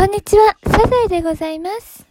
こんにちは、サザエでございます。